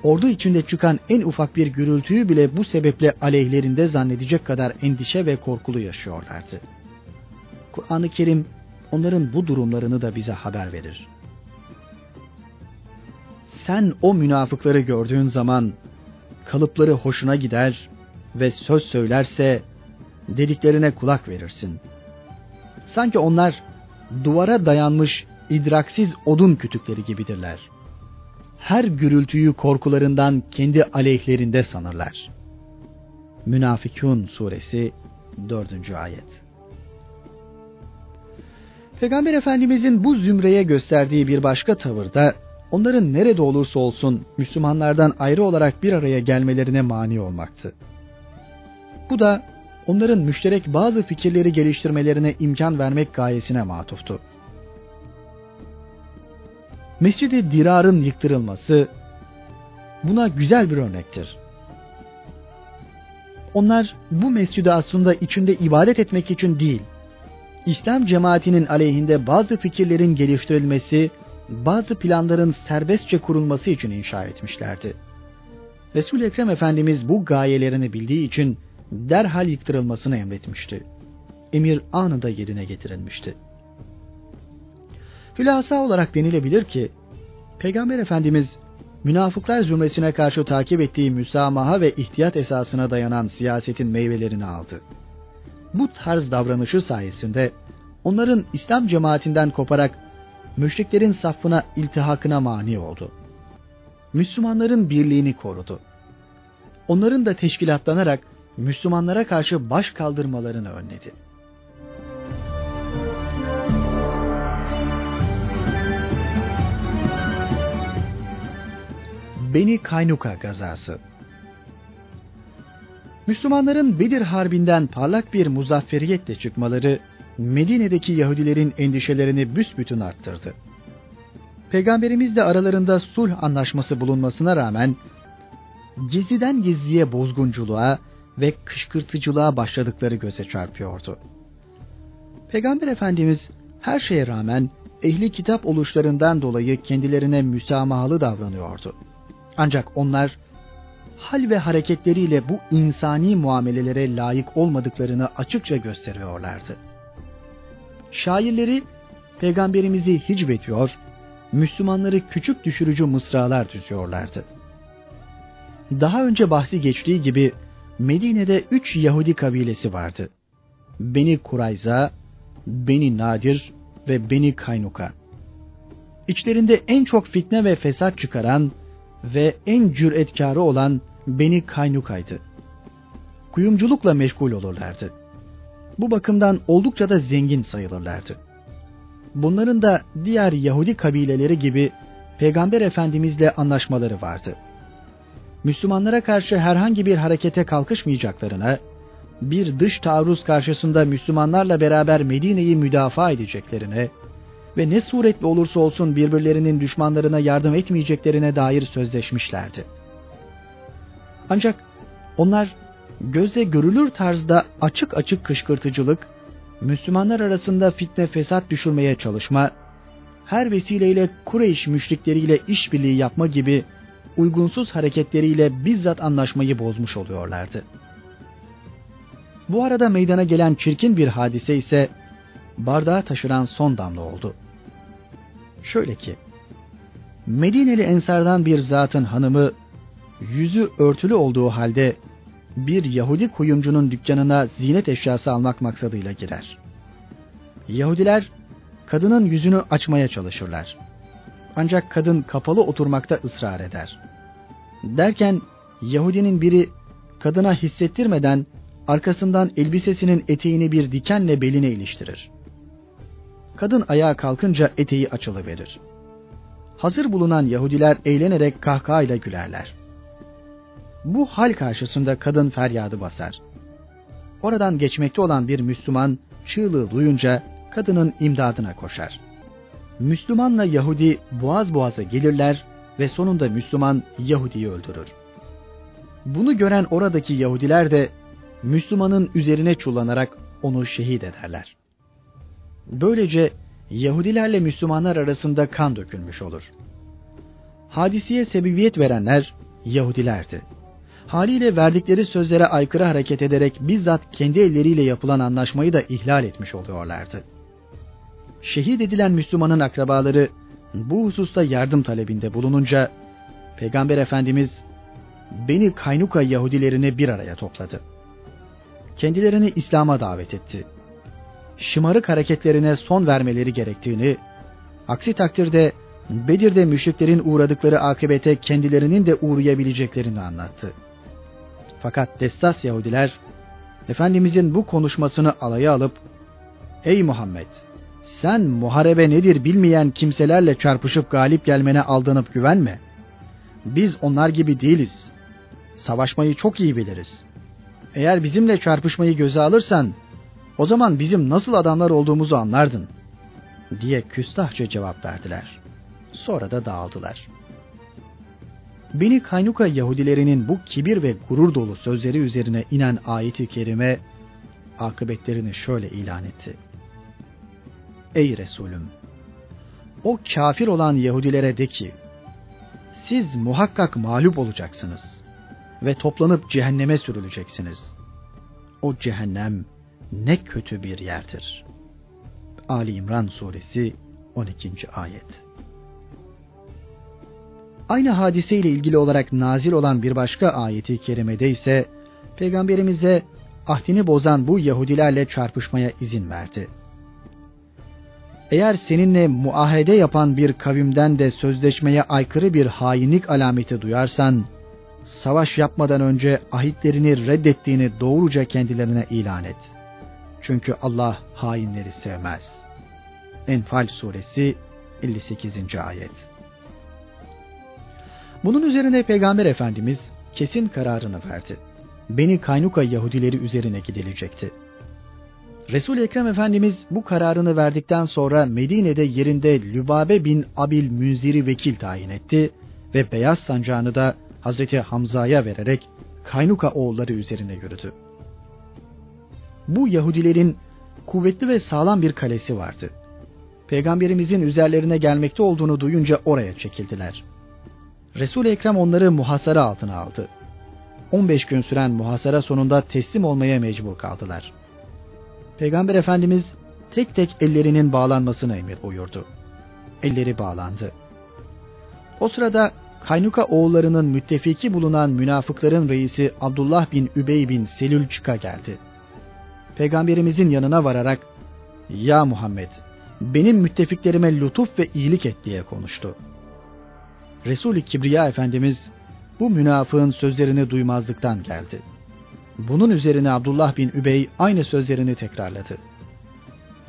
Ordu içinde çıkan en ufak bir gürültüyü bile bu sebeple aleyhlerinde zannedecek kadar endişe ve korkulu yaşıyorlardı. Kur'an-ı Kerim onların bu durumlarını da bize haber verir. Sen o münafıkları gördüğün zaman kalıpları hoşuna gider ve söz söylerse dediklerine kulak verirsin. Sanki onlar duvara dayanmış idraksiz odun kütükleri gibidirler. Her gürültüyü korkularından kendi aleyhlerinde sanırlar. Münafikun suresi 4. ayet. Peygamber Efendimizin bu zümreye gösterdiği bir başka tavırda onların nerede olursa olsun Müslümanlardan ayrı olarak bir araya gelmelerine mani olmaktı. Bu da onların müşterek bazı fikirleri geliştirmelerine imkan vermek gayesine matuftu. Mescid-i Dirar'ın yıktırılması buna güzel bir örnektir. Onlar bu mescidi aslında içinde ibadet etmek için değil, İslam cemaatinin aleyhinde bazı fikirlerin geliştirilmesi, bazı planların serbestçe kurulması için inşa etmişlerdi. Resul-i Ekrem Efendimiz bu gayelerini bildiği için derhal yıktırılmasını emretmişti. Emir anında yerine getirilmişti. Hülasa olarak denilebilir ki, Peygamber Efendimiz münafıklar zümresine karşı takip ettiği müsamaha ve ihtiyat esasına dayanan siyasetin meyvelerini aldı. Bu tarz davranışı sayesinde onların İslam cemaatinden koparak müşriklerin safına iltihakına mani oldu. Müslümanların birliğini korudu. Onların da teşkilatlanarak Müslümanlara karşı baş kaldırmalarını önledi. Beni Kaynuka gazası Müslümanların Bedir Harbi'nden parlak bir muzafferiyetle çıkmaları Medine'deki Yahudilerin endişelerini büsbütün arttırdı. Peygamberimiz de aralarında sulh anlaşması bulunmasına rağmen gizliden gizliye bozgunculuğa ve kışkırtıcılığa başladıkları göze çarpıyordu. Peygamber Efendimiz her şeye rağmen ehli kitap oluşlarından dolayı kendilerine müsamahalı davranıyordu. Ancak onlar hal ve hareketleriyle bu insani muamelelere layık olmadıklarını açıkça gösteriyorlardı. Şairleri peygamberimizi hicvetiyor, Müslümanları küçük düşürücü mısralar düzüyorlardı. Daha önce bahsi geçtiği gibi Medine'de üç Yahudi kabilesi vardı. Beni Kurayza, Beni Nadir ve Beni Kaynuka. İçlerinde en çok fitne ve fesat çıkaran ve en cüretkarı olan Beni Kaynuka'ydı. Kuyumculukla meşgul olurlardı. Bu bakımdan oldukça da zengin sayılırlardı. Bunların da diğer Yahudi kabileleri gibi Peygamber Efendimizle anlaşmaları vardı.'' Müslümanlara karşı herhangi bir harekete kalkışmayacaklarına, bir dış taarruz karşısında Müslümanlarla beraber Medine'yi müdafaa edeceklerine ve ne suretle olursa olsun birbirlerinin düşmanlarına yardım etmeyeceklerine dair sözleşmişlerdi. Ancak onlar göze görülür tarzda açık açık kışkırtıcılık, Müslümanlar arasında fitne fesat düşürmeye çalışma, her vesileyle Kureyş müşrikleriyle işbirliği yapma gibi uygunsuz hareketleriyle bizzat anlaşmayı bozmuş oluyorlardı. Bu arada meydana gelen çirkin bir hadise ise bardağı taşıran son damla oldu. Şöyle ki, Medineli ensardan bir zatın hanımı yüzü örtülü olduğu halde bir Yahudi kuyumcunun dükkanına zinet eşyası almak maksadıyla girer. Yahudiler kadının yüzünü açmaya çalışırlar. Ancak kadın kapalı oturmakta ısrar eder. Derken Yahudinin biri kadına hissettirmeden arkasından elbisesinin eteğini bir dikenle beline iliştirir. Kadın ayağa kalkınca eteği açılıverir. Hazır bulunan Yahudiler eğlenerek kahkahayla gülerler. Bu hal karşısında kadın feryadı basar. Oradan geçmekte olan bir Müslüman çığlığı duyunca kadının imdadına koşar. Müslümanla Yahudi boğaz boğaza gelirler ve sonunda Müslüman Yahudi'yi öldürür. Bunu gören oradaki Yahudiler de Müslümanın üzerine çullanarak onu şehit ederler. Böylece Yahudilerle Müslümanlar arasında kan dökülmüş olur. Hadiseye sebebiyet verenler Yahudilerdi. Haliyle verdikleri sözlere aykırı hareket ederek bizzat kendi elleriyle yapılan anlaşmayı da ihlal etmiş oluyorlardı. Şehit edilen Müslümanın akrabaları bu hususta yardım talebinde bulununca Peygamber Efendimiz beni Kaynuka Yahudilerini bir araya topladı. Kendilerini İslam'a davet etti. Şımarık hareketlerine son vermeleri gerektiğini, aksi takdirde Bedir'de müşriklerin uğradıkları akıbete kendilerinin de uğrayabileceklerini anlattı. Fakat Dessas Yahudiler, Efendimizin bu konuşmasını alaya alıp, Ey Muhammed! Sen muharebe nedir bilmeyen kimselerle çarpışıp galip gelmene aldanıp güvenme. Biz onlar gibi değiliz. Savaşmayı çok iyi biliriz. Eğer bizimle çarpışmayı göze alırsan, o zaman bizim nasıl adamlar olduğumuzu anlardın. Diye küstahça cevap verdiler. Sonra da dağıldılar. Beni Kaynuka Yahudilerinin bu kibir ve gurur dolu sözleri üzerine inen ayeti kerime akıbetlerini şöyle ilan etti. Ey Resulüm! O kafir olan Yahudilere de ki, siz muhakkak mağlup olacaksınız ve toplanıp cehenneme sürüleceksiniz. O cehennem ne kötü bir yerdir. Ali İmran suresi 12. ayet. Aynı hadise ile ilgili olarak nazil olan bir başka ayeti kerimede ise peygamberimize ahdini bozan bu Yahudilerle çarpışmaya izin verdi. Eğer seninle muahede yapan bir kavimden de sözleşmeye aykırı bir hainlik alameti duyarsan, savaş yapmadan önce ahitlerini reddettiğini doğruca kendilerine ilan et. Çünkü Allah hainleri sevmez. Enfal suresi 58. ayet. Bunun üzerine Peygamber Efendimiz kesin kararını verdi. Beni Kaynuka Yahudileri üzerine gidilecekti. resul Ekrem Efendimiz bu kararını verdikten sonra Medine'de yerinde Lübabe bin Abil Münzir'i vekil tayin etti ve beyaz sancağını da Hazreti Hamza'ya vererek Kaynuka oğulları üzerine yürüdü. Bu Yahudilerin kuvvetli ve sağlam bir kalesi vardı. Peygamberimizin üzerlerine gelmekte olduğunu duyunca oraya çekildiler. Resul-i Ekrem onları muhasara altına aldı. 15 gün süren muhasara sonunda teslim olmaya mecbur kaldılar. Peygamber Efendimiz tek tek ellerinin bağlanmasını emir buyurdu. Elleri bağlandı. O sırada Kaynuka oğullarının müttefiki bulunan münafıkların reisi Abdullah bin Übey bin Selül çıka geldi. Peygamberimizin yanına vararak ''Ya Muhammed, benim müttefiklerime lütuf ve iyilik et.'' diye konuştu. Resul-i Kibriya Efendimiz bu münafığın sözlerini duymazlıktan geldi. Bunun üzerine Abdullah bin Übey aynı sözlerini tekrarladı.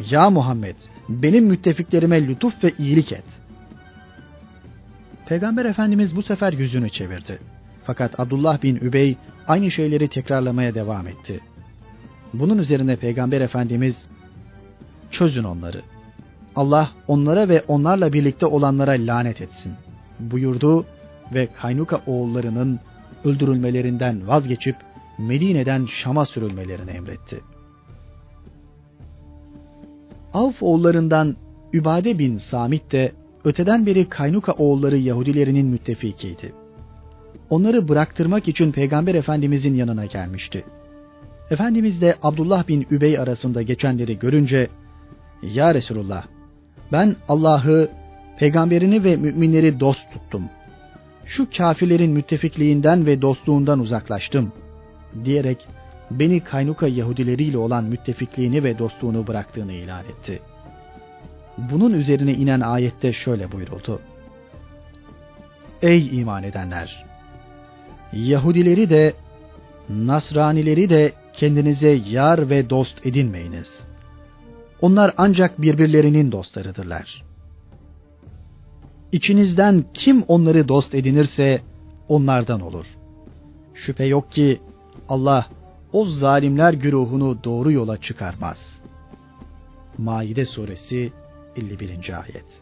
Ya Muhammed, benim müttefiklerime lütuf ve iyilik et. Peygamber Efendimiz bu sefer yüzünü çevirdi. Fakat Abdullah bin Übey aynı şeyleri tekrarlamaya devam etti. Bunun üzerine Peygamber Efendimiz çözün onları. Allah onlara ve onlarla birlikte olanlara lanet etsin buyurdu ve Kaynuka oğullarının öldürülmelerinden vazgeçip Medine'den Şam'a sürülmelerini emretti. Avf oğullarından Übade bin Samit de öteden beri Kaynuka oğulları Yahudilerinin müttefikiydi. Onları bıraktırmak için Peygamber Efendimizin yanına gelmişti. Efendimiz de Abdullah bin Übey arasında geçenleri görünce, Ya Resulullah, ben Allah'ı peygamberini ve müminleri dost tuttum. Şu kafirlerin müttefikliğinden ve dostluğundan uzaklaştım diyerek beni Kaynuka Yahudileriyle olan müttefikliğini ve dostluğunu bıraktığını ilan etti. Bunun üzerine inen ayette şöyle buyuruldu. Ey iman edenler! Yahudileri de Nasranileri de kendinize yar ve dost edinmeyiniz. Onlar ancak birbirlerinin dostlarıdırlar. İçinizden kim onları dost edinirse onlardan olur. Şüphe yok ki Allah o zalimler güruhunu doğru yola çıkarmaz. Maide suresi 51. ayet.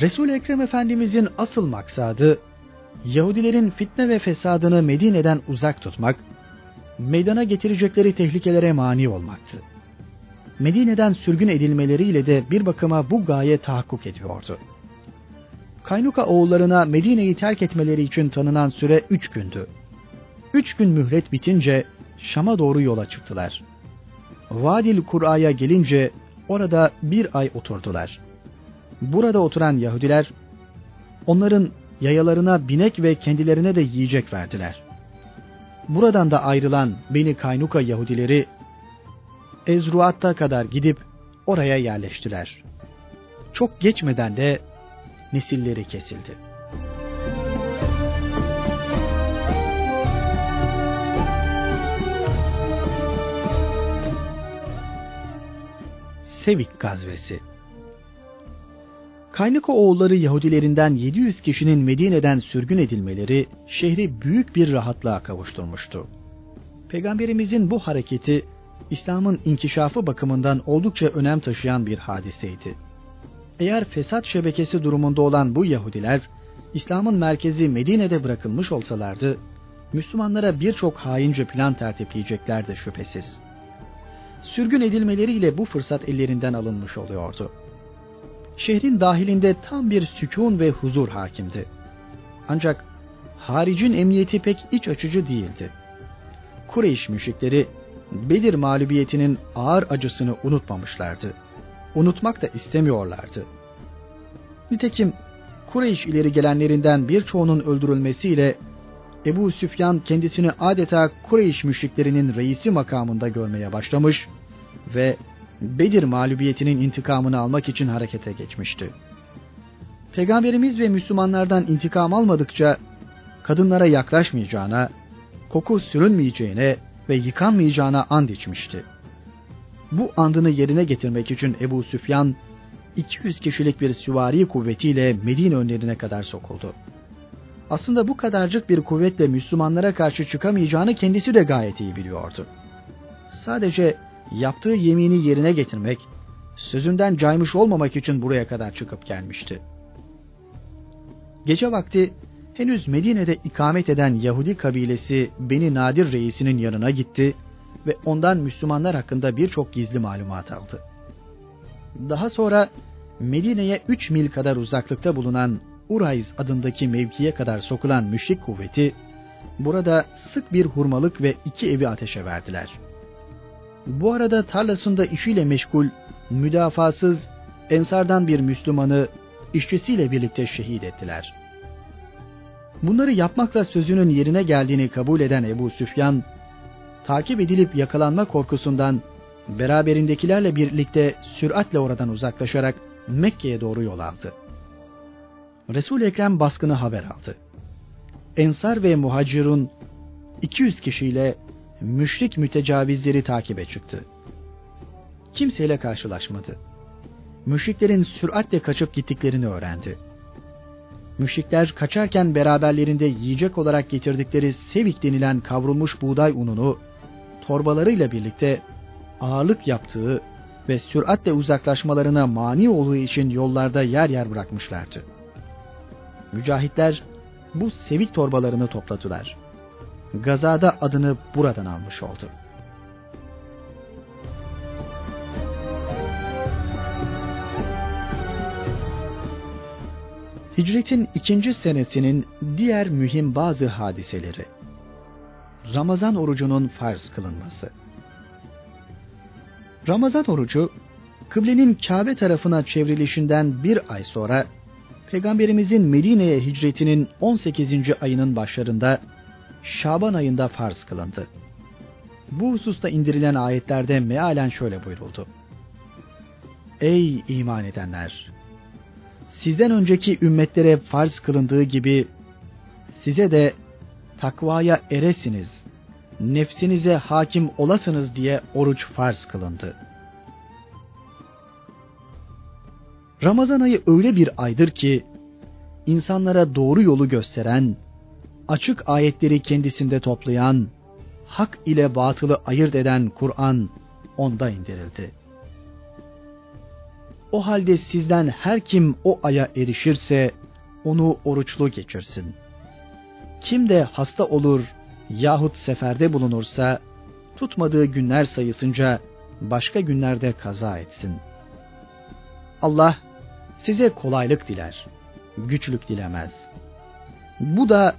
Resul Ekrem Efendimizin asıl maksadı Yahudilerin fitne ve fesadını Medine'den uzak tutmak, meydana getirecekleri tehlikelere mani olmaktı. Medine'den sürgün edilmeleriyle de bir bakıma bu gaye tahakkuk ediyordu. Kaynuka oğullarına Medine'yi terk etmeleri için tanınan süre üç gündü. Üç gün mühlet bitince Şam'a doğru yola çıktılar. Vadil Kur'a'ya gelince orada bir ay oturdular. Burada oturan Yahudiler onların yayalarına binek ve kendilerine de yiyecek verdiler. Buradan da ayrılan Beni Kaynuka Yahudileri Ezruat'a kadar gidip oraya yerleştiler. Çok geçmeden de nesilleri kesildi. Sevik gazvesi Kaynıka oğulları Yahudilerinden 700 kişinin Medine'den sürgün edilmeleri şehri büyük bir rahatlığa kavuşturmuştu. Peygamberimizin bu hareketi İslam'ın inkişafı bakımından oldukça önem taşıyan bir hadiseydi. Eğer fesat şebekesi durumunda olan bu Yahudiler, İslam'ın merkezi Medine'de bırakılmış olsalardı, Müslümanlara birçok haince plan tertipleyeceklerdi şüphesiz. Sürgün edilmeleriyle bu fırsat ellerinden alınmış oluyordu. Şehrin dahilinde tam bir sükun ve huzur hakimdi. Ancak haricin emniyeti pek iç açıcı değildi. Kureyş müşrikleri Bedir mağlubiyetinin ağır acısını unutmamışlardı. Unutmak da istemiyorlardı. Nitekim Kureyş ileri gelenlerinden birçoğunun öldürülmesiyle Ebu Süfyan kendisini adeta Kureyş müşriklerinin reisi makamında görmeye başlamış ve Bedir mağlubiyetinin intikamını almak için harekete geçmişti. Peygamberimiz ve Müslümanlardan intikam almadıkça kadınlara yaklaşmayacağına, koku sürünmeyeceğine ve yıkanmayacağına and içmişti. Bu andını yerine getirmek için Ebu Süfyan 200 kişilik bir süvari kuvvetiyle Medine önlerine kadar sokuldu. Aslında bu kadarcık bir kuvvetle Müslümanlara karşı çıkamayacağını kendisi de gayet iyi biliyordu. Sadece yaptığı yemini yerine getirmek, sözünden caymış olmamak için buraya kadar çıkıp gelmişti. Gece vakti henüz Medine'de ikamet eden Yahudi kabilesi Beni Nadir reisinin yanına gitti ve ondan Müslümanlar hakkında birçok gizli malumat aldı. Daha sonra Medine'ye 3 mil kadar uzaklıkta bulunan Urayz adındaki mevkiye kadar sokulan müşrik kuvveti burada sık bir hurmalık ve iki evi ateşe verdiler. Bu arada tarlasında işiyle meşgul, müdafasız, ensardan bir Müslümanı işçisiyle birlikte şehit ettiler. Bunları yapmakla sözünün yerine geldiğini kabul eden Ebu Süfyan, takip edilip yakalanma korkusundan beraberindekilerle birlikte süratle oradan uzaklaşarak Mekke'ye doğru yol aldı. Resul Ekrem baskını haber aldı. Ensar ve Muhacirun 200 kişiyle müşrik mütecavizleri takibe çıktı. Kimseyle karşılaşmadı. Müşriklerin süratle kaçıp gittiklerini öğrendi. Müşrikler kaçarken beraberlerinde yiyecek olarak getirdikleri sevik denilen kavrulmuş buğday ununu torbalarıyla birlikte ağırlık yaptığı ve süratle uzaklaşmalarına mani olduğu için yollarda yer yer bırakmışlardı. Mücahitler bu sevik torbalarını topladılar. Gazada adını buradan almış oldu. Hicretin ikinci senesinin diğer mühim bazı hadiseleri. Ramazan orucunun farz kılınması. Ramazan orucu, kıblenin Kabe tarafına çevrilişinden bir ay sonra Peygamberimizin Medine'ye hicretinin 18. ayının başlarında Şaban ayında farz kılındı. Bu hususta indirilen ayetlerde mealen şöyle buyuruldu. Ey iman edenler! Sizden önceki ümmetlere farz kılındığı gibi size de takvaya eresiniz, nefsinize hakim olasınız diye oruç farz kılındı. Ramazan ayı öyle bir aydır ki insanlara doğru yolu gösteren, açık ayetleri kendisinde toplayan, hak ile batılı ayırt eden Kur'an onda indirildi. O halde sizden her kim o aya erişirse onu oruçlu geçirsin. Kim de hasta olur yahut seferde bulunursa tutmadığı günler sayısınca başka günlerde kaza etsin. Allah size kolaylık diler, güçlük dilemez. Bu da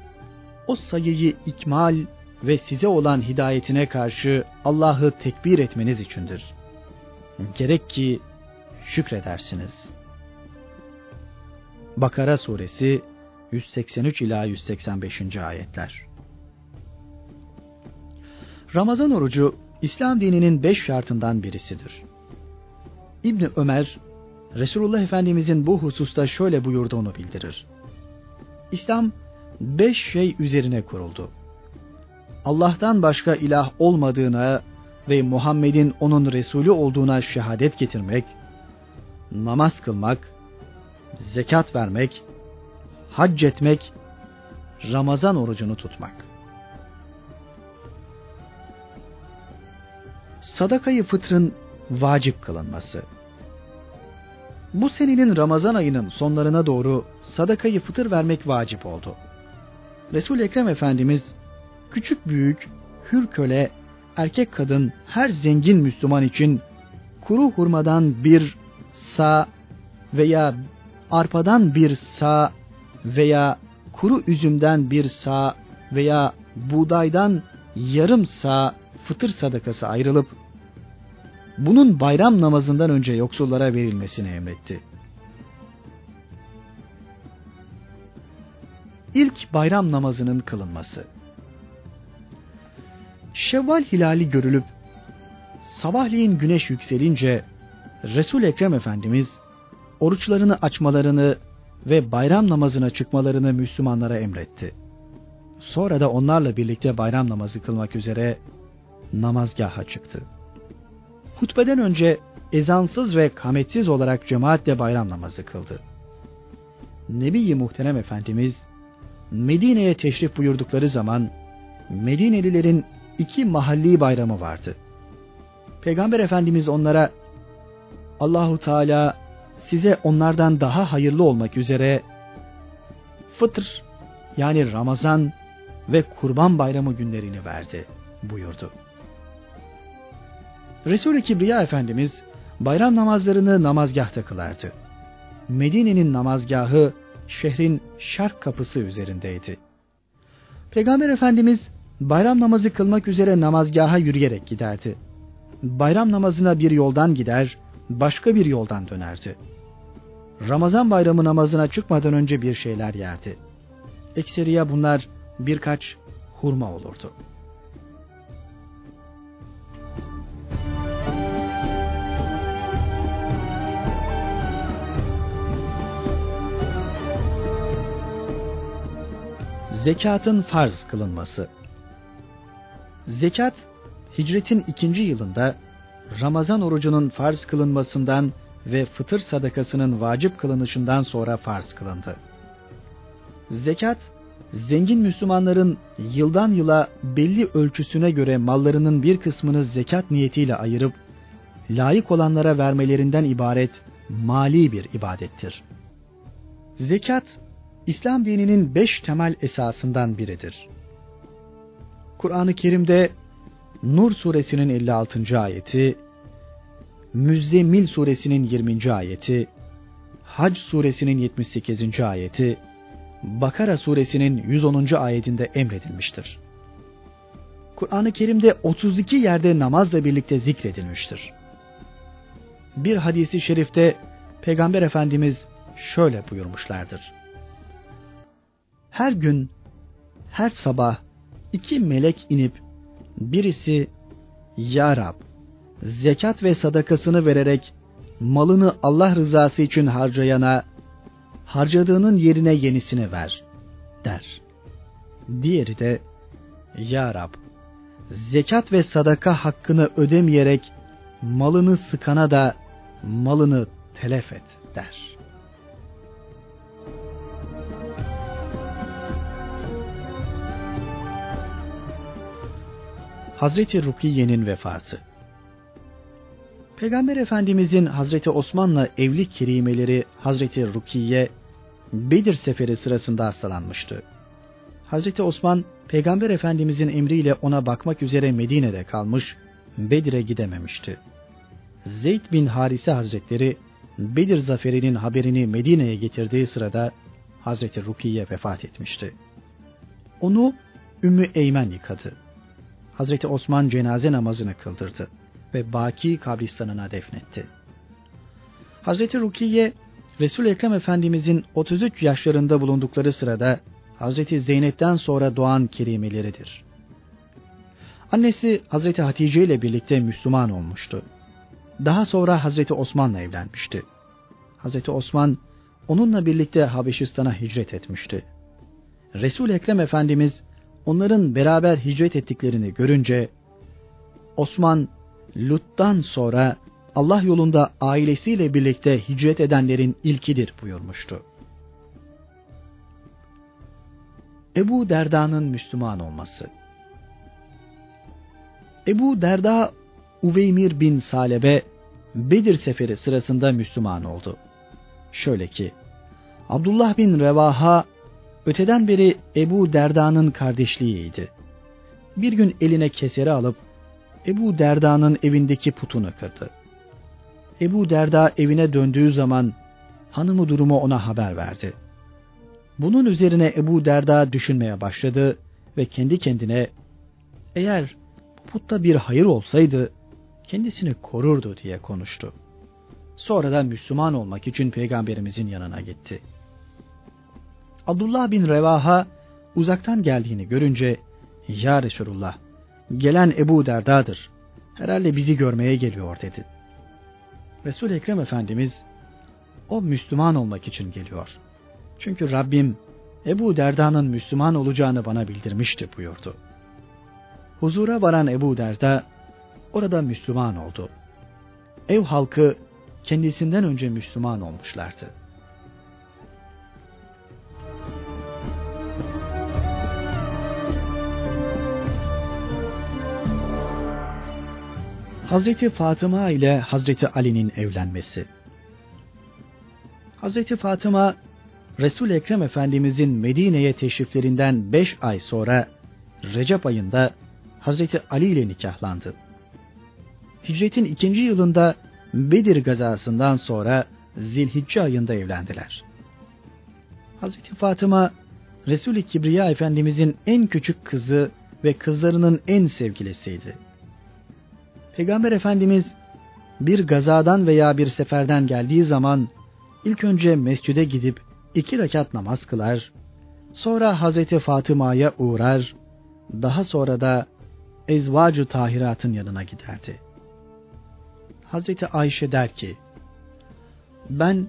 o sayıyı ikmal ve size olan hidayetine karşı Allah'ı tekbir etmeniz içindir. Gerek ki şükredersiniz. Bakara suresi 183 ila 185. ayetler. Ramazan orucu İslam dininin beş şartından birisidir. İbni Ömer, Resulullah Efendimizin bu hususta şöyle buyurduğunu bildirir. İslam beş şey üzerine kuruldu. Allah'tan başka ilah olmadığına ve Muhammed'in onun Resulü olduğuna şehadet getirmek, namaz kılmak, zekat vermek, hac etmek, Ramazan orucunu tutmak. Sadakayı fıtrın vacip kılınması. Bu senenin Ramazan ayının sonlarına doğru sadakayı fıtır vermek vacip oldu. Resul Ekrem Efendimiz küçük büyük, hür köle, erkek kadın her zengin Müslüman için kuru hurmadan bir sa veya arpadan bir sa veya kuru üzümden bir sa veya buğdaydan yarım sa fıtır sadakası ayrılıp bunun bayram namazından önce yoksullara verilmesini emretti. İlk bayram namazının kılınması. Şevval hilali görülüp sabahleyin güneş yükselince Resul Ekrem Efendimiz oruçlarını açmalarını ve bayram namazına çıkmalarını Müslümanlara emretti. Sonra da onlarla birlikte bayram namazı kılmak üzere namazgaha çıktı. Hutbeden önce ezansız ve kametsiz olarak cemaatle bayram namazı kıldı. Nebi-i Muhterem Efendimiz Medine'ye teşrif buyurdukları zaman Medinelilerin iki mahalli bayramı vardı. Peygamber Efendimiz onlara Allahu Teala size onlardan daha hayırlı olmak üzere fıtr yani Ramazan ve Kurban Bayramı günlerini verdi buyurdu. Resul-i Kibriya Efendimiz bayram namazlarını namazgahta kılardı. Medine'nin namazgahı şehrin şark kapısı üzerindeydi. Peygamber Efendimiz bayram namazı kılmak üzere namazgaha yürüyerek giderdi. Bayram namazına bir yoldan gider, başka bir yoldan dönerdi. Ramazan bayramı namazına çıkmadan önce bir şeyler yerdi. Ekseriya bunlar birkaç hurma olurdu. Zekatın farz kılınması Zekat, hicretin ikinci yılında Ramazan orucunun farz kılınmasından ve fıtır sadakasının vacip kılınışından sonra farz kılındı. Zekat, zengin Müslümanların yıldan yıla belli ölçüsüne göre mallarının bir kısmını zekat niyetiyle ayırıp layık olanlara vermelerinden ibaret mali bir ibadettir. Zekat, İslam dininin beş temel esasından biridir. Kur'an-ı Kerim'de Nur suresinin 56. ayeti, Müzzemmil suresinin 20. ayeti, Hac suresinin 78. ayeti, Bakara suresinin 110. ayetinde emredilmiştir. Kur'an-ı Kerim'de 32 yerde namazla birlikte zikredilmiştir. Bir hadisi şerifte Peygamber Efendimiz şöyle buyurmuşlardır. Her gün, her sabah iki melek inip birisi Ya Rab zekat ve sadakasını vererek malını Allah rızası için harcayana harcadığının yerine yenisini ver der. diğeri de Ya Rab, zekat ve sadaka hakkını ödemeyerek malını sıkana da malını telef et der. Hazreti Rukiye'nin vefatı Peygamber Efendimizin Hazreti Osman'la evlilik kerimeleri Hazreti Rukiye Bedir seferi sırasında hastalanmıştı. Hazreti Osman Peygamber Efendimizin emriyle ona bakmak üzere Medine'de kalmış, Bedir'e gidememişti. Zeyd bin Harise Hazretleri Bedir zaferinin haberini Medine'ye getirdiği sırada Hazreti Rukiye vefat etmişti. Onu Ümmü Eymen yıkadı. Hazreti Osman cenaze namazını kıldırdı ve Baki kabristanına defnetti. Hazreti Rukiye, resul Ekrem Efendimizin 33 yaşlarında bulundukları sırada Hazreti Zeynep'ten sonra doğan kerimeleridir. Annesi Hazreti Hatice ile birlikte Müslüman olmuştu. Daha sonra Hazreti Osman'la evlenmişti. Hazreti Osman onunla birlikte Habeşistan'a hicret etmişti. Resul Ekrem Efendimiz onların beraber hicret ettiklerini görünce Osman Lut'tan sonra Allah yolunda ailesiyle birlikte hicret edenlerin ilkidir buyurmuştu. Ebu Derda'nın Müslüman olması Ebu Derda Uveymir bin Salebe Bedir seferi sırasında Müslüman oldu. Şöyle ki Abdullah bin Revaha öteden beri Ebu Derda'nın kardeşliğiydi. Bir gün eline keseri alıp Ebu Derda'nın evindeki putunu kırdı. Ebu Derda evine döndüğü zaman hanımı durumu ona haber verdi. Bunun üzerine Ebu Derda düşünmeye başladı ve kendi kendine eğer bu putta bir hayır olsaydı kendisini korurdu diye konuştu. Sonradan Müslüman olmak için peygamberimizin yanına gitti. Abdullah bin Revaha uzaktan geldiğini görünce Ya Resulullah gelen Ebu Derda'dır. Herhalde bizi görmeye geliyor dedi. Resul Ekrem Efendimiz o Müslüman olmak için geliyor. Çünkü Rabbim Ebu Derda'nın Müslüman olacağını bana bildirmişti buyurdu. Huzura varan Ebu Derda orada Müslüman oldu. Ev halkı kendisinden önce Müslüman olmuşlardı. Hazreti Fatıma ile Hazreti Ali'nin evlenmesi. Hazreti Fatıma Resul Ekrem Efendimizin Medine'ye teşriflerinden beş ay sonra Recep ayında Hazreti Ali ile nikahlandı. Hicretin ikinci yılında Bedir gazasından sonra Zilhicce ayında evlendiler. Hazreti Fatıma Resul-i Kibriya Efendimizin en küçük kızı ve kızlarının en sevgilisiydi. Peygamber Efendimiz bir gazadan veya bir seferden geldiği zaman ilk önce mescide gidip iki rekat namaz kılar, sonra Hazreti Fatıma'ya uğrar, daha sonra da ezvacı tahiratın yanına giderdi. Hazreti Ayşe der ki, ben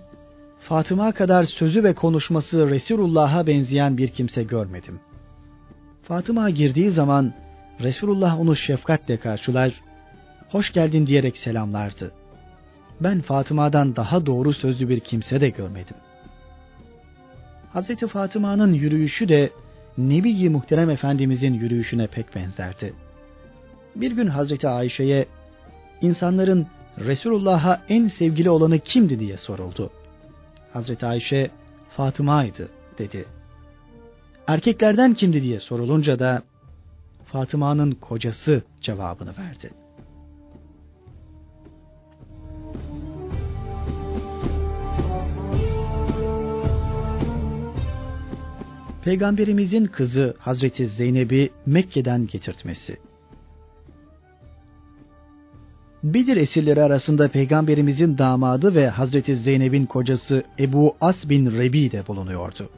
Fatıma kadar sözü ve konuşması Resulullah'a benzeyen bir kimse görmedim. Fatıma girdiği zaman Resulullah onu şefkatle karşılar, hoş geldin diyerek selamlardı. Ben Fatıma'dan daha doğru sözlü bir kimse de görmedim. Hazreti Fatıma'nın yürüyüşü de Nebi-i Muhterem Efendimizin yürüyüşüne pek benzerdi. Bir gün Hazreti Ayşe'ye insanların Resulullah'a en sevgili olanı kimdi diye soruldu. Hazreti Ayşe Fatıma'ydı dedi. Erkeklerden kimdi diye sorulunca da Fatıma'nın kocası cevabını verdi. Peygamberimizin kızı Hazreti Zeynep'i Mekke'den getirtmesi. Bedir esirleri arasında Peygamberimizin damadı ve Hazreti Zeynep'in kocası Ebu As bin Rebi de bulunuyordu.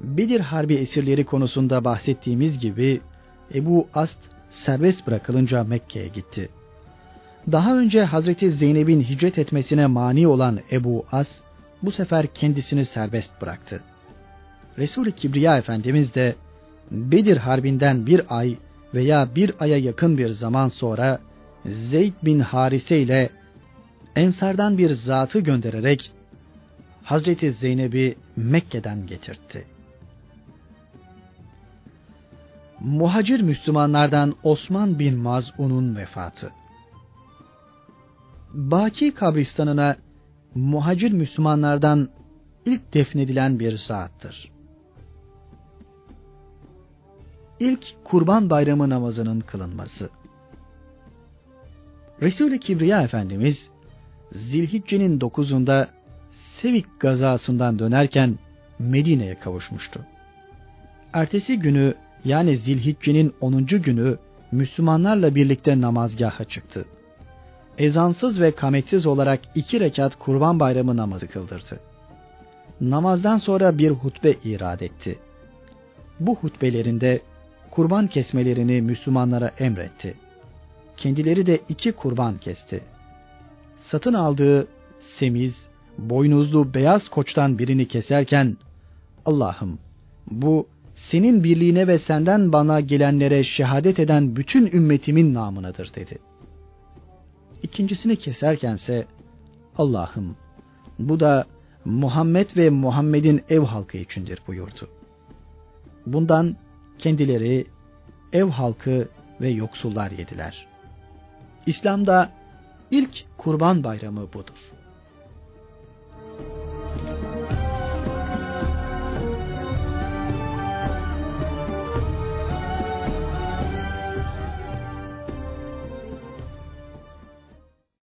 Bedir Harbi esirleri konusunda bahsettiğimiz gibi Ebu Ast serbest bırakılınca Mekke'ye gitti. Daha önce Hazreti Zeynep'in hicret etmesine mani olan Ebu As bu sefer kendisini serbest bıraktı. Resul-i Kibriya Efendimiz de Bedir Harbi'nden bir ay veya bir aya yakın bir zaman sonra Zeyd bin Harise ile Ensardan bir zatı göndererek Hazreti Zeynep'i Mekke'den getirtti. Muhacir Müslümanlardan Osman bin Maz'un'un vefatı. Baki kabristanına muhacir Müslümanlardan ilk defnedilen bir saattir. İlk Kurban Bayramı namazının kılınması. Resul-i Kibriya Efendimiz Zilhicce'nin dokuzunda Sevik gazasından dönerken Medine'ye kavuşmuştu. Ertesi günü yani Zilhicce'nin 10. günü Müslümanlarla birlikte namazgaha çıktı. Ezansız ve kametsiz olarak iki rekat kurban bayramı namazı kıldırdı. Namazdan sonra bir hutbe irad etti. Bu hutbelerinde kurban kesmelerini Müslümanlara emretti. Kendileri de iki kurban kesti. Satın aldığı semiz, boynuzlu beyaz koçtan birini keserken Allah'ım bu senin birliğine ve senden bana gelenlere şehadet eden bütün ümmetimin namınadır dedi. İkincisini keserkense Allah'ım bu da Muhammed ve Muhammed'in ev halkı içindir buyurdu. Bundan kendileri, ev halkı ve yoksullar yediler. İslam'da ilk kurban bayramı budur.